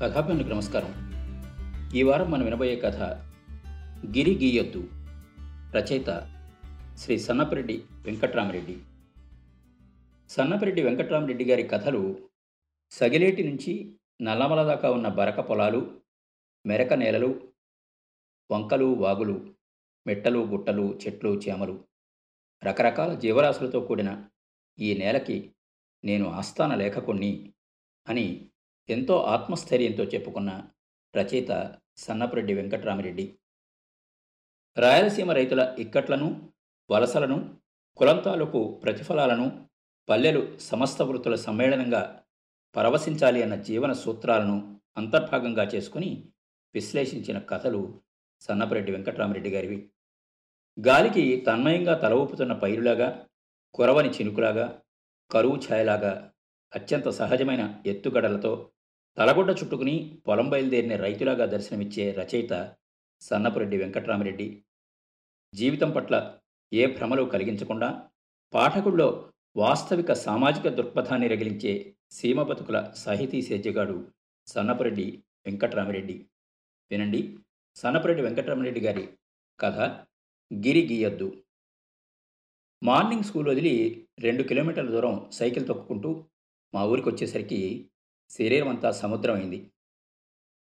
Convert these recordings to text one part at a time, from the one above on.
కథాభిమానులకు నమస్కారం. ఈ వారం మనం వినబోయే కథ గిరి గీయొద్దు. రచయిత శ్రీ సన్నపరెడ్డి వెంకట్రామరెడ్డి. సన్నపరెడ్డి వెంకట్రామరెడ్డి గారి కథలు సగిలేటి నుంచి నల్లమల దాకా ఉన్న బరక పొలాలు మెరక నేలలు వంకలు వాగులు మెట్టలు గుట్టలు చెట్లు చేమలు రకరకాల జీవరాశులతో కూడిన ఈ నేలకి నేను ఆస్థాన లేఖకుణ్ణి అని ఎంతో ఆత్మస్థైర్యంతో చెప్పుకున్న రచయిత సన్నపురెడ్డి వెంకట్రామిరెడ్డి. రాయలసీమ రైతుల ఇక్కట్లను వలసలను కులం తాలూకు ప్రతిఫలాలను పల్లెలు సమస్త వృత్తుల సమ్మేళనంగా పరవశించాలి అన్న జీవన సూత్రాలను అంతర్భాగంగా చేసుకుని విశ్లేషించిన కథలు సన్నపరెడ్డి వెంకట్రామరెడ్డి గారివి. గాలికి తన్మయంగా తల ఊపుతున్న పైరులాగా కురవని చినుకులాగా కరువు ఛాయలాగా అత్యంత సహజమైన ఎత్తుగడలతో తలగుడ్డ చుట్టుకుని పొలం బయలుదేరిన రైతులాగా దర్శనమిచ్చే రచయిత సన్నపురెడ్డి వెంకట్రామరెడ్డి జీవితం పట్ల ఏ భ్రమలు కలిగించకుండా పాఠకుల్లో వాస్తవిక సామాజిక దృక్పథాన్ని రగిలించే సీమ బతుకుల సాహితీ సేద్యగాడు సన్నపురెడ్డి వెంకట్రామరెడ్డి. వినండి సన్నపురెడ్డి వెంకట్రామరెడ్డి గారి కథ గిరి గీయద్దు. మార్నింగ్ స్కూల్ వదిలి రెండు కిలోమీటర్ల దూరం సైకిల్ తొక్కుకుంటూ మా ఊరికి వచ్చేసరికి శరీరం అంతా సముద్రమైంది.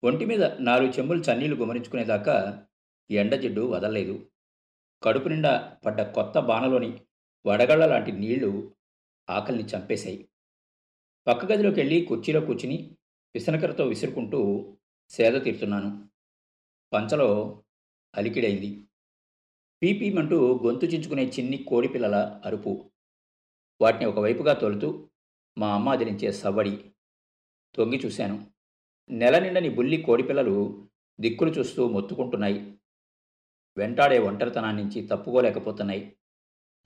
ఒంటి మీద నాలుగు చెంబులు చన్నీళ్ళు గుమరించుకునేదాకా ఎండజిడ్డు వదలలేదు. కడుపు నిండా పడ్డ కొత్త బాణలోని వడగళ్ళ లాంటి నీళ్ళు ఆకలిని చంపేశాయి. పక్క గదిలోకి వెళ్ళి కుర్చీలో కూర్చుని విసనకరతో విసురుకుంటూ సేద తీరుతున్నాను. పంచలో అలికిడైంది. పీపీమంటూ గొంతు చించుకునే చిన్ని కోడిపిల్లల అరుపు. వాటిని ఒకవైపుగా తొలుతూ మా అమ్మ అదిలించే సవ్వడి తొంగి చూశాను. నెల నిండని బుల్లి కోడిపిల్లలు దిక్కులు చూస్తూ మొత్తుకుంటున్నాయి. వెంటాడే ఒంటరితనాన్ని నుంచి తప్పుకోలేకపోతున్నాయి.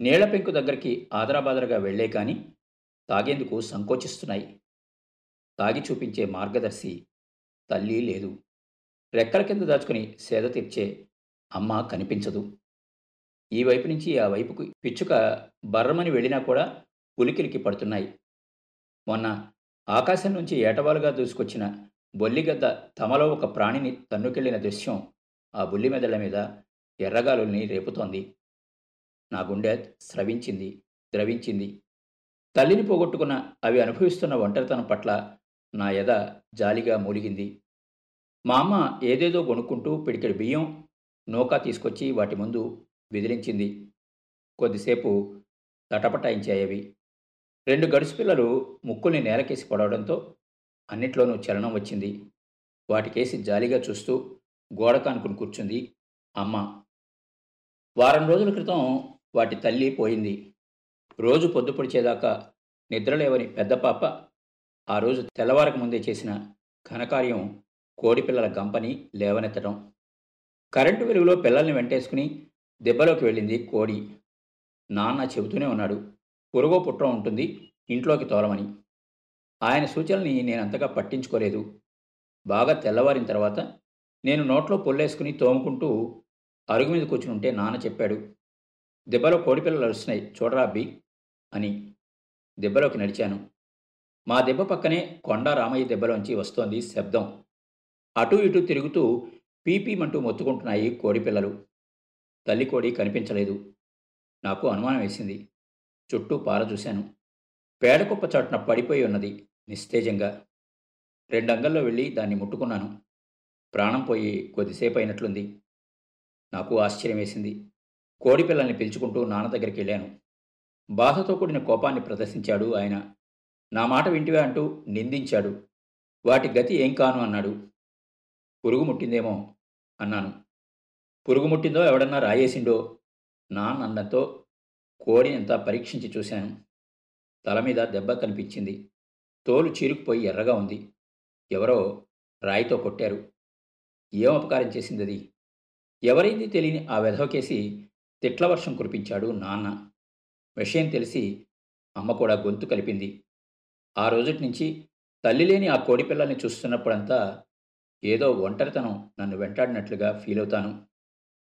నీళ్ళ పెంకు దగ్గరికి ఆదరాబాదరగా వెళ్ళే కాని తాగేందుకు సంకోచిస్తున్నాయి. తాగి చూపించే మార్గదర్శి తల్లి లేదు. రెక్కల కింద దాచుకుని సేద తీర్చే అమ్మ కనిపించదు. ఈ వైపు నుంచి ఆ వైపుకు పిచ్చుక బర్రమని వెళ్ళినా కూడా ఉలికిలికి పడుతున్నాయి. మొన్న ఆకాశం నుంచి ఏటవాలుగా దూసుకొచ్చిన బొల్లిగద్ద తమలో ఒక ప్రాణిని తన్నుకెళ్ళిన దృశ్యం ఆ బుల్లి మెదళ్ళ మీద ఎర్రగాలుల్ని రేపుతోంది. నా గుండె స్రవించింది ద్రవించింది. తల్లిని పోగొట్టుకున్న అవి అనుభవిస్తున్న ఒంటరితనం పట్ల నా ఎద జాలిగా మూలిగింది. మా అమ్మ ఏదేదో కొనుక్కుంటూ పిడికెడు బియ్యం నౌకా తీసుకొచ్చి వాటి ముందు విదిలించింది. కొద్దిసేపు తటపటాయించాయవి రెండు గడుసు పిల్లలు ముక్కుల్ని నేలకేసి పడవడంతో అన్నిట్లోనూ చలనం వచ్చింది. వాటికేసి జాలిగా చూస్తూ గోడ కానుకుని కూర్చుంది అమ్మ. వారం రోజుల క్రితం వాటి తల్లి పోయింది. రోజు పొద్దుపొడిచేదాకా నిద్రలేవని పెద్ద పాప ఆ రోజు తెల్లవారక ముందే చేసిన ఘనకార్యం కోడిపిల్లల గంపని లేవనెత్తడం. కరెంటు వెలుగులో పిల్లల్ని వెంటేసుకుని దెబ్బలోకి వెళ్ళింది కోడి. నాన్న చెబుతూనే ఉన్నాడు. పురుగో పుట్ర ఉంటుంది ఇంట్లోకి తోలమని. ఆయన సూచనల్ని నేనంతగా పట్టించుకోలేదు. బాగా తెల్లవారిన తర్వాత నేను నోట్లో పొల్లేసుకుని తోముకుంటూ అరుగు మీద కూర్చుని ఉంటే నాన్న చెప్పాడు దెబ్బలో కోడిపిల్లలు అరుస్తున్నాయి చూడరా అబ్బి అని. దెబ్బలోకి నడిచాను. మా దెబ్బ పక్కనే కొండ రామయ్య దెబ్బలోంచి వస్తోంది శబ్దం. అటూ ఇటూ తిరుగుతూ పీపీమంటూ మొత్తుకుంటున్నాయి కోడిపిల్లలు. తల్లి కోడి కనిపించలేదు. నాకు అనుమానం వేసింది. చుట్టూ పార చూశాను. పేడకుప్ప చాటున పడిపోయి ఉన్నది నిస్తేజంగా. రెండంగల్లో వెళ్ళి దాన్ని ముట్టుకున్నాను. ప్రాణం పోయి కొద్దిసేపు అయినట్లుంది నాకు ఆశ్చర్యం వేసింది కోడి పిల్లల్ని పిలుచుకుంటూ నాన్న దగ్గరికి వెళ్ళాను. బాధతో కూడిన కోపాన్ని ప్రదర్శించాడు ఆయన. నా మాట వింటివే అంటూ నిందించాడు. వాటి గతి ఏం కాను అన్నాడు. పురుగు ముట్టిందేమో అన్నాను. పురుగు ముట్టిందో ఎవడన్నా రాయేసిండో నాన్న కోడినంతా కోడిని అంతా పరీక్షించి చూశాను. తల మీద దెబ్బ కనిపించింది. తోలు చీరుకుపోయి ఎర్రగా ఉంది. ఎవరో రాయితో కొట్టారు. ఏం అపకారం చేసింది అది ఎవరైంది తెలియని ఆ వెధవకేసి తిట్ల వర్షం కురిపించాడు నాన్న. విషయం తెలిసి అమ్మ కూడా గొంతు కలిపింది. ఆ రోజటి నుంచి తల్లి లేని ఆ కోడి పిల్లల్ని చూస్తున్నప్పుడంతా ఏదో ఒంటరితనం నన్ను వెంటాడినట్లుగా ఫీల్ అవుతాను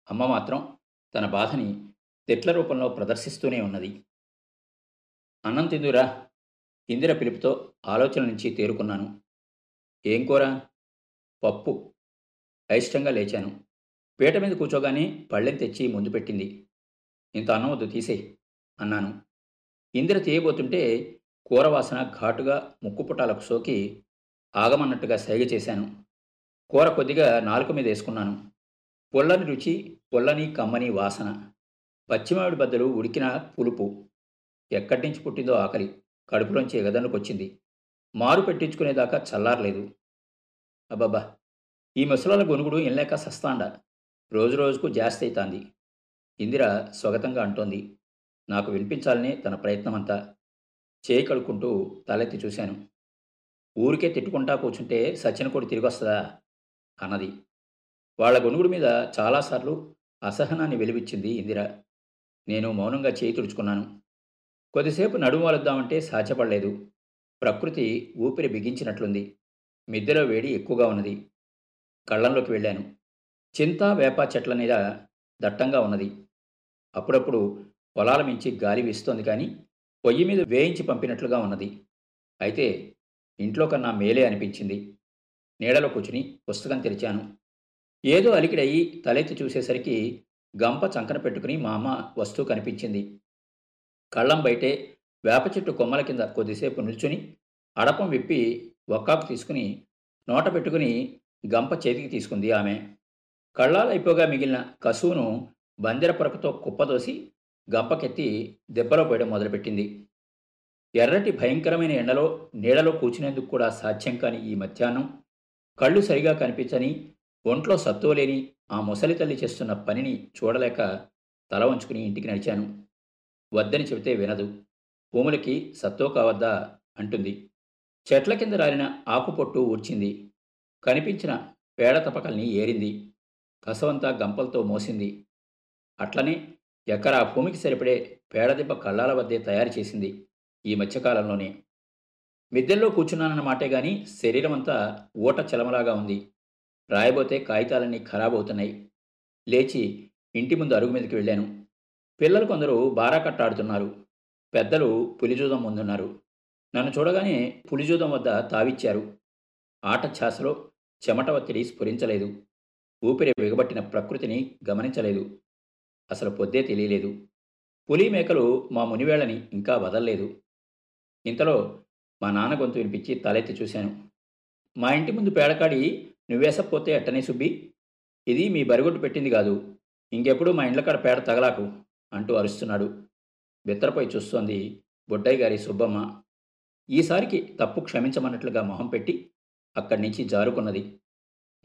అమ్మ మాత్రం తన బాధని తిట్ల రూపంలో ప్రదర్శిస్తూనే ఉన్నది. అన్నం తిందురా ఇందిర పిలుపుతో ఆలోచన నుంచి తేరుకున్నాను. ఏం కూర? పప్పు. అయిష్టంగా లేచాను. పీట మీద కూర్చోగానే పళ్ళెం తెచ్చి ముందు పెట్టింది. ఇంత అన్నం వద్దు తీసేయ్ అన్నాను. ఇందిర తీయబోతుంటే కూర వాసన ఘాటుగా ముక్కు పుటాలకు సోకి ఆగమన్నట్టుగా సైగ చేశాను. కూర కొద్దిగా నాలుక మీద వేసుకున్నాను. పొల్లని రుచి పుల్లని కమ్మని వాసన. పచ్చిమామిడి బద్దలు ఉడికిన పులుపు ఎక్కడి నుంచి పుట్టిందో ఆకలి కడుపులోంచి ఎగదన్నుకొచ్చింది. మారు పెట్టించుకునేదాకా చల్లారలేదు. అబ్బబ్బా! ఈ ముసలాల గొనుగుడు ఇనలేక సస్తాండ. రోజు రోజుకు జాస్తి అవుతాంది ఇందిర స్వగతంగా అంటోంది. నాకు వినిపించాలనే తన ప్రయత్నమంతా చేయి కడుక్కుంటూ తలెత్తి చూశాను. ఊరికే తిట్టుకుంటా కూర్చుంటే సచిన తిరిగి వస్తుందా అన్నది. వాళ్ళ గొనుగుడి మీద చాలాసార్లు అసహనాన్ని వెలివిచ్చింది ఇందిర. నేను మౌనంగా చేయి తుడుచుకున్నాను. కొద్దిసేపు నడుము వలద్దామంటే సాధ్యపడలేదు. ప్రకృతి ఊపిరి బిగించినట్లుంది. మిద్దెలో వేడి ఎక్కువగా ఉన్నది. కళ్ళంలోకి వెళ్ళాను. చింత వేప చెట్ల మీద దట్టంగా ఉన్నది. అప్పుడప్పుడు పొలాల మించి గాలి వీస్తోంది కానీ పొయ్యి మీద వేయించి పంపినట్లుగా ఉన్నది. అయితే ఇంట్లో కన్నా మేలే అనిపించింది. నీడలో కూర్చుని పుస్తకం తెరిచాను. ఏదో అలికిడయి తలెత్తి చూసేసరికి గంప చంకన పెట్టుకుని మా అమ్మ వస్తూ కనిపించింది. కళ్ళం బయటే వేప చెట్టు కొమ్మల కింద కొద్దిసేపు నిల్చుని అడపం విప్పి ఒక్కాకు తీసుకుని నోట పెట్టుకుని గంప చేతికి తీసుకుంది ఆమె. కళ్ళాలైపోగా మిగిలిన కసువును బందెర పొరకతో కుప్పదోసి గంపకెత్తి దెబ్బలో పోయడం మొదలుపెట్టింది. ఎర్రటి భయంకరమైన ఎండలో నీడలో కూర్చునేందుకు కూడా సాధ్యం కాని ఈ మధ్యాహ్నం కళ్ళు సరిగా కనిపించని ఒంట్లో సత్తువలేని ఆ ముసలి తల్లి చేస్తున్న పనిని చూడలేక తల వంచుకుని ఇంటికి నడిచాను. వద్దని చెబితే వినదు. భూములకి సత్తో కావద్దా? అంటుంది. చెట్ల కింద రాలిన ఆకుపొట్టు ఊడ్చింది. కనిపించిన పేడ తపకల్ని ఏరింది. కసవంతా గంపలతో మోసింది. అట్లనే ఎకరా భూమికి సరిపడే పేడదిబ్బ కళ్ళాల వద్దే తయారు చేసింది ఈ మధ్యకాలంలోనే. మిద్దెల్లో కూర్చున్నానన్న మాటే గాని శరీరమంతా ఊట చలమలాగా ఉంది. రాయబోతే కాగితాలన్నీ ఖరాబ్ అవుతున్నాయి లేచి ఇంటి ముందు అరుగు మీదకి వెళ్ళాను. పిల్లలు కొందరు బారా కట్టాడుతున్నారు పెద్దలు పులిజూదం ముందున్నారు. నన్ను చూడగానే పులిజూదం వద్ద తావిచ్చారు. ఆట ఛాసలో చెమట ఒత్తిడి స్ఫురించలేదు. ఊపిరి బిగబట్టిన ప్రకృతిని గమనించలేదు. అసలు పొద్దే తెలియలేదు. పులి మేకలు మా మునివేళని ఇంకా వదల్లేదు. ఇంతలో మా నాన్న గొంతు వినిపించి తలెత్తి చూశాను. మా ఇంటి ముందు పేడకాడి నువ్వేసపోతే ఎట్టనే సుబ్బి. ఇది మీ బరిగొట్టు పెట్టింది కాదు. ఇంకెప్పుడు మా ఇండ్లకాడ పేడ తగలాకు అంటూ అరుస్తున్నాడు. బిత్తరపై చూస్తోంది బొడ్డయ్య గారి సుబ్బమ్మ. ఈసారికి తప్పు క్షమించమన్నట్లుగా మొహం పెట్టి అక్కడి నుంచి జారుకున్నది.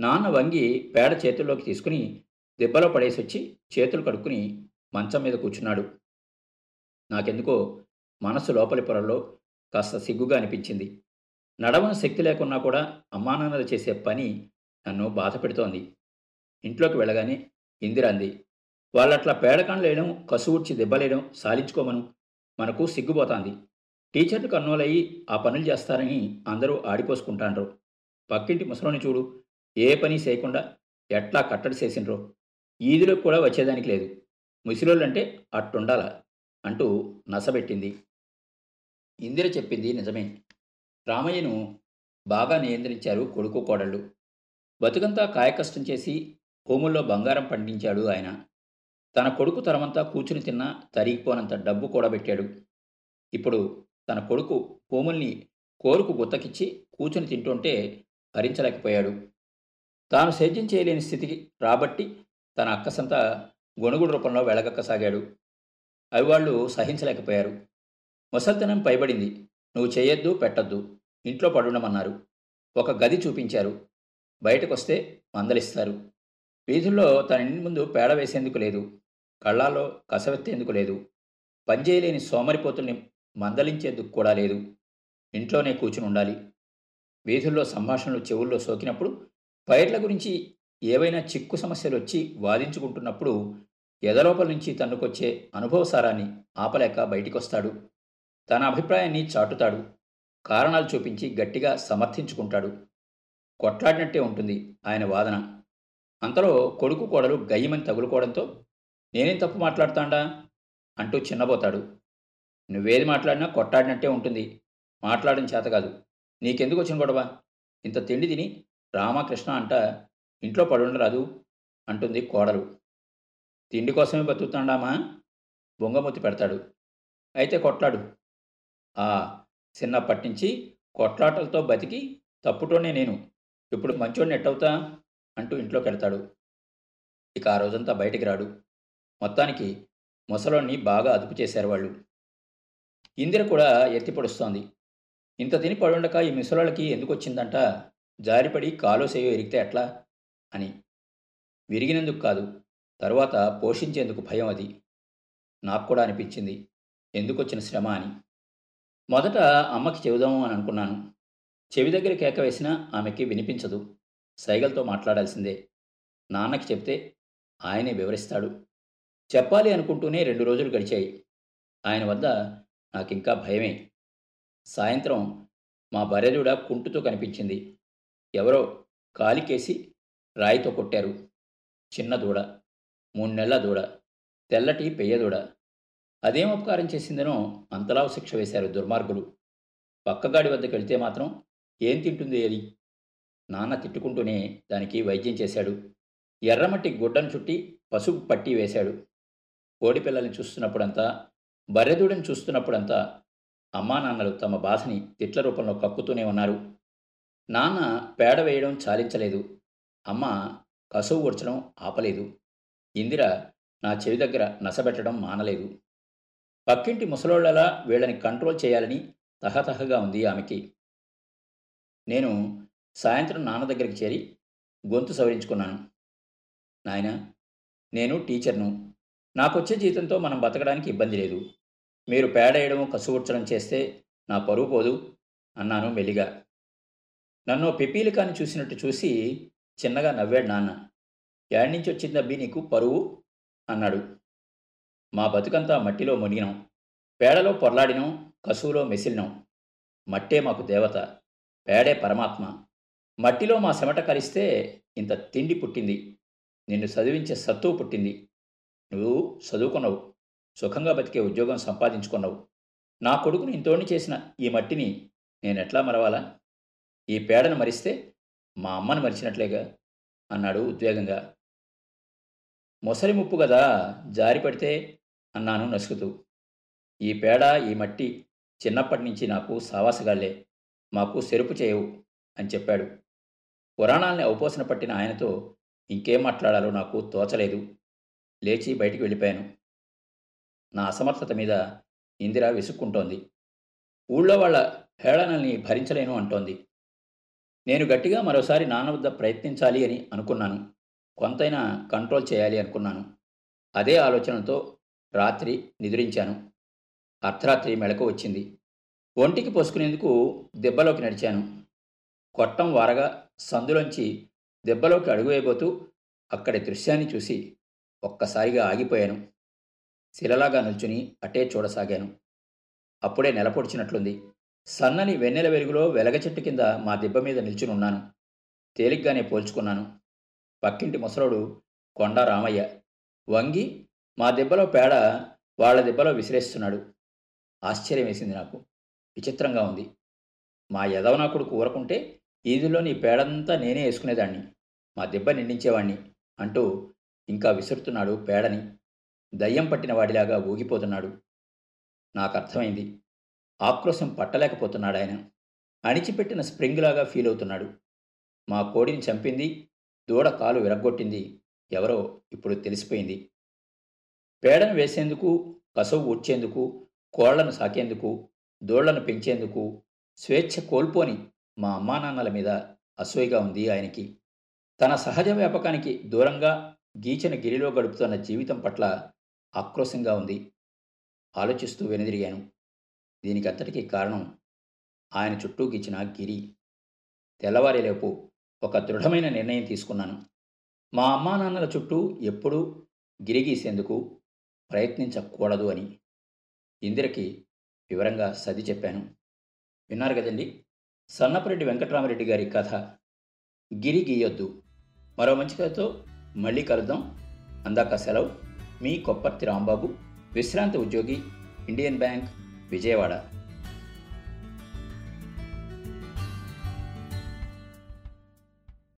నాన్న వంగి పేడ చేతుల్లోకి తీసుకుని దెబ్బలో పడేసొచ్చి చేతులు కడుక్కుని మంచం మీద కూర్చున్నాడు. నాకెందుకో మనసు లోపలి పొరల్లో కాస్త సిగ్గుగా అనిపించింది. నడవన శక్తి లేకున్నా కూడా అమ్మానాన్నలు చేసే పని నన్ను బాధ పెడుతోంది. ఇంట్లోకి వెళ్ళగానే ఇందిర అంది వాళ్ళట్లా పేడకాండ్లు కసువుడ్చి దెబ్బలేయడం సాలించుకోమను. మనకు సిగ్గుపోతాంది. టీచర్లు కన్నోలయ్యి ఆ పనులు చేస్తారని అందరూ ఆడిపోసుకుంటాండ్రు. పక్కింటి ముసలోని చూడు ఏ పని చేయకుండా ఎట్లా కట్టడి చేసిండ్రో. ఈదిలో కూడా వచ్చేదానికి లేదు. ముసిలోళ్ళంటే అట్టుండాల అంటూ నసబెట్టింది. ఇందిర చెప్పింది నిజమే. రామయ్యను బాగా నియంత్రించారు కొడుకు కోడళ్ళు. బతుకంతా కాయకష్టం చేసి భూముల్లో బంగారం పండించాడు ఆయన. తన కొడుకు తరమంతా కూర్చుని తిన్నా తరిగిపోనంత డబ్బు కూడబెట్టాడు. ఇప్పుడు తన కొడుకు భూముల్ని కోరుకు గుత్తకిచ్చి కూర్చుని తింటుంటే భరించలేకపోయాడు. తాను సేద్యం చేయలేని స్థితికి రాబట్టి తన అక్కసంతా గొణుగుడు రూపంలో వెళగక్కసాగాడు అవి వాళ్ళు సహించలేకపోయారు. ముసల్తనం పైబడింది. నువ్వు చేయొద్దు పెట్టొద్దు. ఇంట్లో పడుండమన్నారు. ఒక గది చూపించారు. బయటకొస్తే మందలిస్తారు. వీధుల్లో తన ఇంటి ముందు పేడ వేసేందుకు లేదు. కళ్ళాల్లో కసవెత్తేందుకు లేదు. పనిచేయలేని సోమరిపోతుల్ని మందలించేందుకు కూడా లేదు. ఇంట్లోనే కూర్చుని ఉండాలి. వీధుల్లో సంభాషణలు చెవుల్లో సోకినప్పుడు పైర్ల గురించి ఏవైనా చిక్కు సమస్యలు వచ్చి వాదించుకుంటున్నప్పుడు ఎదలోపల నుంచి తన్నుకొచ్చే అనుభవసారాన్ని ఆపలేక బయటికొస్తాడు. తన అభిప్రాయాన్ని చాటుతాడు. కారణాలు చూపించి గట్టిగా సమర్థించుకుంటాడు. కొట్లాడినట్టే ఉంటుంది ఆయన వాదన. అంతలో కొడుకు కోడలు గయ్యమని తగులుకోవడంతో నేనేం తప్పు మాట్లాడతాండా? అంటూ చిన్నబోతాడు. నువ్వేది మాట్లాడినా కొట్టాడినట్టే ఉంటుంది. మాట్లాడడం చేత కాదు. నీకెందుకు వచ్చిన గొడవ? ఇంత తిండి తిని రామకృష్ణ అంట ఇంట్లో పడుండరాదు అంటుంది కోడలు. తిండి కోసమే బతుకుతాండామా బొంగమూతి పెడతాడు. అయితే కొట్లాడు. ఆ చిన్నప్పటి నుంచి కొట్లాటలతో బతికి తప్పుటోనే నేను. ఇప్పుడు మంచోడిని ఎట్టవుతా? అంటూ ఇంట్లోకి వెళ్తాడు ఇక ఆ రోజంతా బయటికి రాడు. మొత్తానికి ముసలోని బాగా అదుపు చేశారు వాళ్ళు. ఇందిర కూడా ఎత్తి పొడుస్తోంది. ఇంత తిని పడుండక ఈ ముసలోళ్ళకి ఎందుకు వచ్చిందంట జారిపడి కాలో సేయో ఎరిగితే ఎట్లా? అని. విరిగినందుకు కాదు తరువాత పోషించేందుకు భయం అది. నాకు కూడా అనిపించింది. ఎందుకు వచ్చిన శ్రమ అని. మొదట అమ్మకి చెబుదాము అని అనుకున్నాను. చెవి దగ్గర కేక వేసినా ఆమెకి వినిపించదు. సైగలతో మాట్లాడాల్సిందే. నాన్నకి చెప్తే ఆయనే వివరిస్తాడు. చెప్పాలి అనుకుంటూనే రెండు రోజులు గడిచాయి. ఆయన వద్ద నాకింకా భయమే. సాయంత్రం మా బర్రెదూడ కుంటుతో కనిపించింది. ఎవరో కాలికేసి రాయితో కొట్టారు. చిన్న దూడ మూడు నెలల దూడ తెల్లటి పెయ్య దూడ. అదేం ఉపకారం చేసిందనో అంతలావు శిక్ష వేశారు దుర్మార్గులు. పక్కగాడి వద్దకు వెళితే మాత్రం ఏం తింటుంది అది? నాన్న తిట్టుకుంటూనే దానికి వైద్యం చేశాడు. ఎర్రమట్టి గుడ్డను చుట్టి పసుపు పట్టి వేశాడు. కోడిపిల్లల్ని చూస్తున్నప్పుడంతా బర్రెదూడని చూస్తున్నప్పుడంతా అమ్మా నాన్నలు తమ బాధని తిట్ల రూపంలో కక్కుతూనే ఉన్నారు. నాన్న పేడ వేయడం చాలించలేదు. అమ్మ కసువు ఉడ్చడం ఆపలేదు. ఇందిర నా చెవి దగ్గర నసబెట్టడం మానలేదు. పక్కింటి ముసలోళ్ళలా వీళ్ళని కంట్రోల్ చేయాలని తహతహగా ఉంది ఆమెకి. నేను సాయంత్రం నాన్న దగ్గరికి చేరి గొంతు సవరించుకున్నాను. నాయన నేను టీచర్ను. నాకొచ్చే జీతంతో మనం బతకడానికి ఇబ్బంది లేదు. మీరు పేడేయడం కసువుడ్చడం చేస్తే నా పరువు పోదు అన్నాను మెల్లిగా. నన్ను పిపీలికాని చూసినట్టు చూసి చిన్నగా నవ్వాడు నాన్న. ఏడ్నుంచి నుంచి వచ్చిందబ్బి నీకు పరువు? అన్నాడు. మా బతుకంతా మట్టిలో మునిగినాం. పేడలో పొర్లాడినాం కసువులో మెసిలినాం. మట్టే మాకు దేవత. పేడే పరమాత్మ. మట్టిలో మా చెమట కలిస్తే ఇంత తిండి పుట్టింది. నిన్ను చదివించే సత్తువు పుట్టింది. నువ్వు చదువుకున్నావు. సుఖంగా బతికే ఉద్యోగం సంపాదించుకున్నావు. నా కొడుకుని ఇంతోని చేసిన ఈ మట్టిని నేను ఎట్లా మరవాలా? ఈ పేడను మరిస్తే మా అమ్మను మరిచినట్లేగా? అన్నాడు ఉద్వేగంగా. మొసలి ముప్పు కదా జారి పడితే అన్నాను నసుకుతూ. ఈ పేడ ఈ మట్టి చిన్నప్పటి నుంచి నాకు సావాసగాళ్ళే మాకు సెరుపు చేయవు అని చెప్పాడు. పురాణాల్ని అవపోసన పట్టిన ఆయనతో ఇంకేం మాట్లాడాలో నాకు తోచలేదు. లేచి బయటికి వెళ్ళిపోయాను. నా అసమర్థత మీద ఇందిర విసుక్కుంటోంది. ఊళ్ళో వాళ్ళ హేళనల్ని భరించలేను అంటోంది. నేను గట్టిగా మరోసారి నాన్న వద్ద ప్రయత్నించాలి అని అనుకున్నాను. కొంతైనా కంట్రోల్ చేయాలి అనుకున్నాను. అదే ఆలోచనతో రాత్రి నిద్రించాను. అర్ధరాత్రి మెళకు వచ్చింది. ఒంటికి పోసుకునేందుకు దెబ్బలోకి నడిచాను. కొట్టం వారగా సందులోంచి దెబ్బలోకి అడుగువేయబోతూ అక్కడి దృశ్యాన్ని చూసి ఒక్కసారిగా ఆగిపోయాను. శిలలాగా నిల్చుని అటే చూడసాగాను. అప్పుడే నెలపొడిచినట్లుంది సన్నని వెన్నెల వెలుగులో వెలగ చెట్టు కింద మా దెబ్బ మీద నిల్చుని ఉన్నాను. తేలిగ్గానే పోల్చుకున్నాను. పక్కింటి ముసలోడు కొండ రామయ్య వంగి మా దెబ్బలో పేడ వాళ్ళ దెబ్బలో విసిరేస్తున్నాడు. ఆశ్చర్యం వేసింది నాకు. విచిత్రంగా ఉంది. మా యదవనా కొడుకు ఊరకుంటే ఈదులో పేడంతా నేనే వేసుకునేదాన్ని. మా దెబ్బ నిండించేవాణ్ణి అంటూ ఇంకా విసురుతున్నాడు పేడని. దయ్యం పట్టిన వాడిలాగా ఊగిపోతున్నాడు. నాకు అర్థమైంది ఆక్రోశం పట్టలేకపోతున్నాడు ఆయన అణిచిపెట్టిన స్ప్రింగ్లాగా ఫీల్ అవుతున్నాడు మా కోడిని చంపింది దూడ కాలు విరగ్గొట్టింది. ఎవరో ఇప్పుడు తెలిసిపోయింది. పేడను వేసేందుకు కసవు ఊడ్చేందుకు కోళ్ళను సాకేందుకు దోళ్ళను పెంచేందుకు స్వేచ్ఛ కోల్పోని మా అమ్మానాన్నల మీద అసూయగా ఉంది ఆయనకి. తన సహజ వ్యాపకానికి దూరంగా గీచిన గిరిలో గడుపుతున్న జీవితం పట్ల ఆక్రోశంగా ఉంది. ఆలోచిస్తూ వెనుదిరిగాను. దీనికి అంతటికీ కారణం ఆయన చుట్టూ గీచిన గిరి. తెల్లవారేలోపు ఒక దృఢమైన నిర్ణయం తీసుకున్నాను. మా అమ్మా నాన్నల చుట్టూ ఎప్పుడూ గిరిగీసేందుకు ప్రయత్నించకూడదు అని. ఇందిరకి వివరంగా సది చెప్పాను. విన్నారు కదండి? సన్నపరెడ్డి వెంకటరామరెడ్డి గారి కథ గిరి గీయొద్దు. మరో మంచి కథతో మళ్ళీ కలుద్దాం. అందాక సెలవు. మీ కొప్పర్తి రాంబాబు విశ్రాంతి ఉద్యోగి ఇండియన్ బ్యాంక్ విజయవాడ.